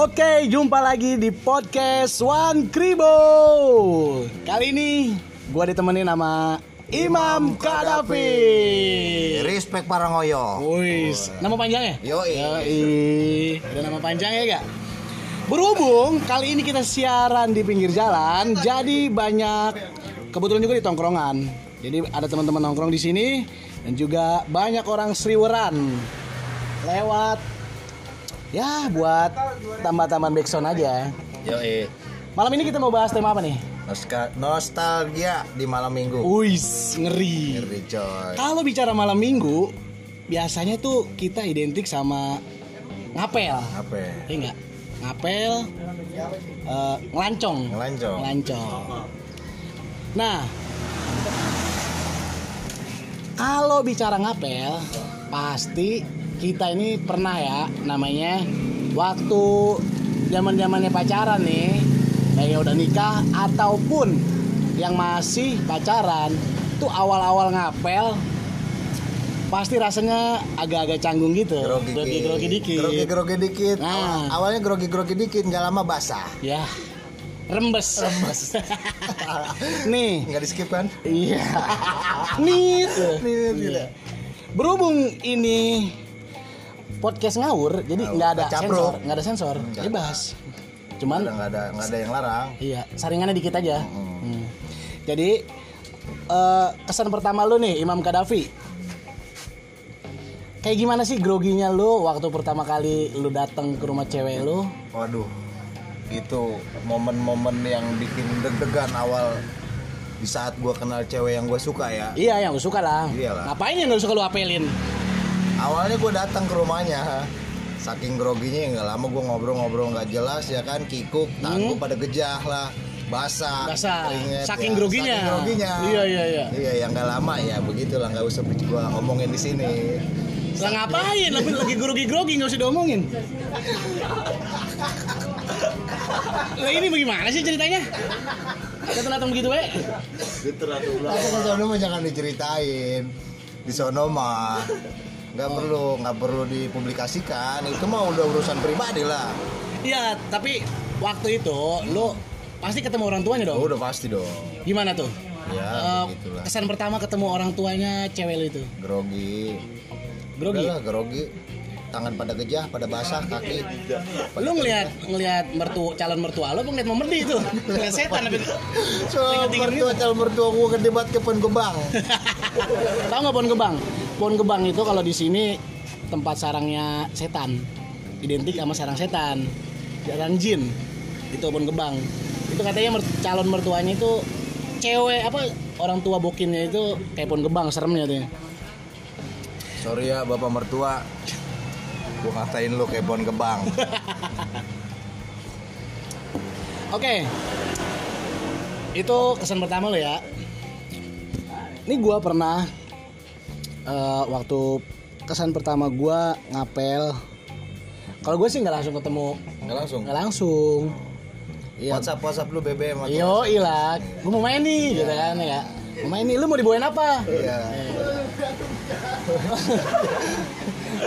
Oke, jumpa lagi di podcast One Kribo. Kali ini gue ditemenin sama Imam Kadafi. Respect para ngoyo. Wis, nama panjangnya? Yoi. Yoi. Ada nama panjang ya gak? Berhubung kali ini kita siaran di pinggir jalan, jadi banyak kebetulan juga di tongkrongan. Jadi ada teman-teman nongkrong di sini dan juga banyak orang sriweran lewat ya buat tambah-tambahan backsound aja. Yoi. Malam ini kita mau bahas tema apa nih? Nostal- Nostalgia di malam minggu. Wis, ngeri. Ngeri coy. Kalau bicara malam minggu, biasanya tuh kita identik sama ngapel. Ya? Iya enggak? Ngapel, eh, ngelancong. Ngelancong. Ngelancong. Nah, kalau bicara ngapel, pasti kita ini pernah ya namanya waktu zaman zamannya pacaran nih, kayak udah nikah ataupun yang masih pacaran, tuh awal-awal ngapel pasti rasanya agak-agak canggung gitu, Grogi, grogi dikit. Grogi grogi dikit. Nah. Awal- Awalnya grogi grogi dikit, nggak lama basah. Ya, rembes. Rembes. Nih, Nggak di skip kan? iya. Nih. Nih, gitu. Iya. Berhubung ini podcast ngawur, jadi nggak ada capruk. sensor, nggak ada sensor, bebas. Cuman nggak ada nggak ada yang larang. iya, saringannya dikit aja. Hmm. Jadi eh, kesan pertama lu nih Imam Kadafi. Kayak gimana sih groginya lu waktu pertama kali lu datang ke rumah cewek lu? Waduh, itu momen-momen yang bikin deg-degan awal di saat gua kenal cewek yang gue suka ya. Iya, yang lu suka lah. Iyalah. Ngapain yang lu suka lu apelin? Awalnya gue datang ke rumahnya, saking groginya ya nggak lama gue ngobrol-ngobrol nggak jelas ya kan, kikuk, tangan gua pada gejah lah, basah, Hmm? Basah. keringet, Saking ya. groginya. Saking groginya. Iya, iya, iya. Iya, yang nggak lama ya begitulah nggak usah gue omongin di sini. Lah ngapain? Lagi lagi grogi-grogi nggak usah diomongin. Lah ini bagaimana sih ceritanya? Datang-datang begitu we? Tapi ke sono mah jangan diceritain. Di sono mah nggak Oh. perlu nggak perlu dipublikasikan. Itu mah udah urusan pribadi lah. Iya, tapi waktu itu lu pasti ketemu orang tuanya Oh, dong. udah pasti dong. Gimana tuh? Ya, Eh, begitulah. kesan pertama ketemu orang tuanya cewek lu itu. Grogi. Grogi. Udahlah, grogi. Tangan pada gejah, pada basah, kaki. Lu ngelihat ngelihat mertu calon mertua lu apa ngeliat memerdi itu? Ngeliat setan apa? So, mertua calon mertua gue kedebat ke Gebang. Tahu nggak pohon gebang? Pohon gebang itu kalau di sini tempat sarangnya setan, identik sama sarang setan, sarang jin. Itu pohon gebang. Itu katanya mer- calon mertuanya itu cewek apa orang tua bokinnya itu kayak pohon gebang seremnya tuh. Sorry ya bapak mertua. Gue ngatain lu kayak pohon gebang. Oke, itu kesan pertama lo ya. Ini gua pernah eh, waktu kesan pertama gua ngapel. Kalau gue sih nggak langsung ketemu, Nggak langsung. nggak langsung. Iya. WhatsApp WhatsApp lu BBM Yo ilah, gue mau main nih, gitu kan ya. Mau main nih, lu mau dibawain apa? Iya.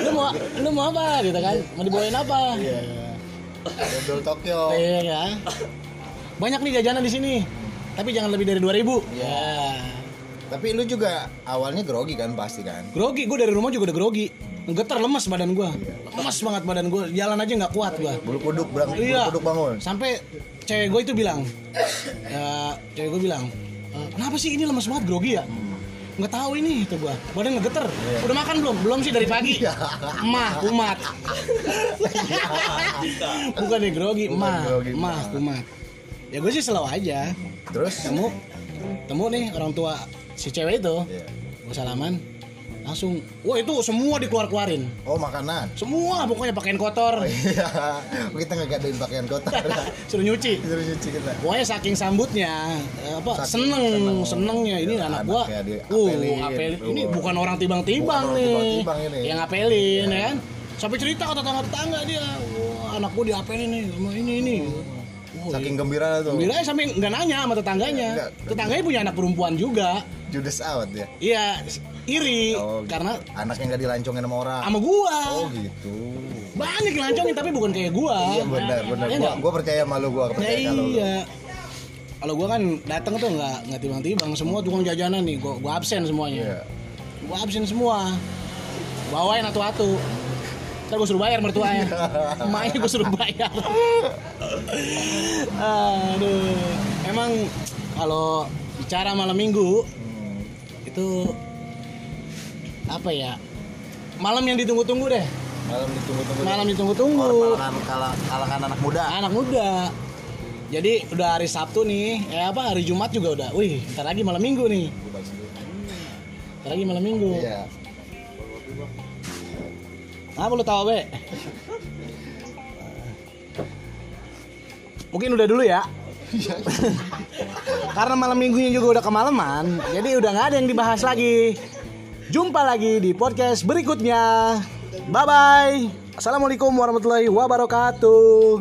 Lu mau, lu mau apa, gitu kan? Mau dibawain apa? Iya. Dodol Tokyo. Iya kan? Banyak nih jajanan di sini, tapi jangan lebih dari 2000 Iya. Ya. Tapi lu juga awalnya grogi kan pasti kan? Grogi, gue dari rumah juga udah grogi. Getar lemas badan gue, lemas banget badan gue. Jalan aja nggak kuat gue. Bulu kuduk bang, Iya. bulu kuduk bangun. Sampai cewek gue itu bilang, ya, cewek gue bilang, "E, kenapa sih ini lemas banget grogi ya? Nggak tahu ini itu gue, badan ngegeter. Udah makan belum? Belum sih dari pagi. Mah, kumat. Bukan nih grogi, mah, mah, kumat. Ya gue sih selalu aja. Terus? Temu, temu nih orang tua si cewek itu. Iya. Gue salaman, langsung, wah itu semua dikeluar-keluarin. Oh makanan. Semua pokoknya pakaian kotor, Iya. Kita nggak gadain pakaian kotor. suruh nyuci. Terus cuci kita. Pokoknya saking sambutnya, eh, apa Saking seneng, seneng. senengnya ini Ya, anak gua, uh, diapelin. apelin. Ini bukan orang tibang-tibang Bukan orang nih, tibang-tibang ini. yang apelin ya kan. Sampai cerita ke tetangga-tetangga dia, wah anak gua diapelin nih sama ini ini. Wah, Saking gembira tuh. Gembiranya sampai nggak nanya sama tetangganya. Nggak. Tetangganya punya anak perempuan juga. Judes out ya. Iya, iri Oh, gitu. karena Anaknya nggak dilancongin sama orang. sama gua. Oh gitu. Banyak yang lancongin tapi bukan kayak gua. Iya benar benar. Iya Gua, nggak? gua percaya sama lu, gua Ya percaya kalau lu. iya. Kalau gua kan datang tuh nggak nggak timbang-timbang semua tukang jajanan nih, gua, gua absen semuanya. Iya. Gua absen semua. Bawain atu-atu. Ntar gue suruh bayar mertuanya. Emaknya gue suruh bayar. Aduh. Emang kalau bicara malam minggu Hmm. itu apa ya? Malam yang ditunggu-tunggu deh. Malam ditunggu-tunggu. Malam ditunggu-tunggu. Kalangan kala- kalangan anak muda. Anak muda. Jadi udah hari Sabtu nih, eh apa hari Jumat juga udah. Wih, ntar lagi malam minggu nih. Ntar lagi malam minggu. Iya. Apa lu tahu be? Mungkin udah dulu ya. Karena malam minggunya juga udah kemalaman, jadi udah nggak ada yang dibahas lagi. Jumpa lagi di podcast berikutnya. Bye bye. Assalamualaikum warahmatullahi wabarakatuh.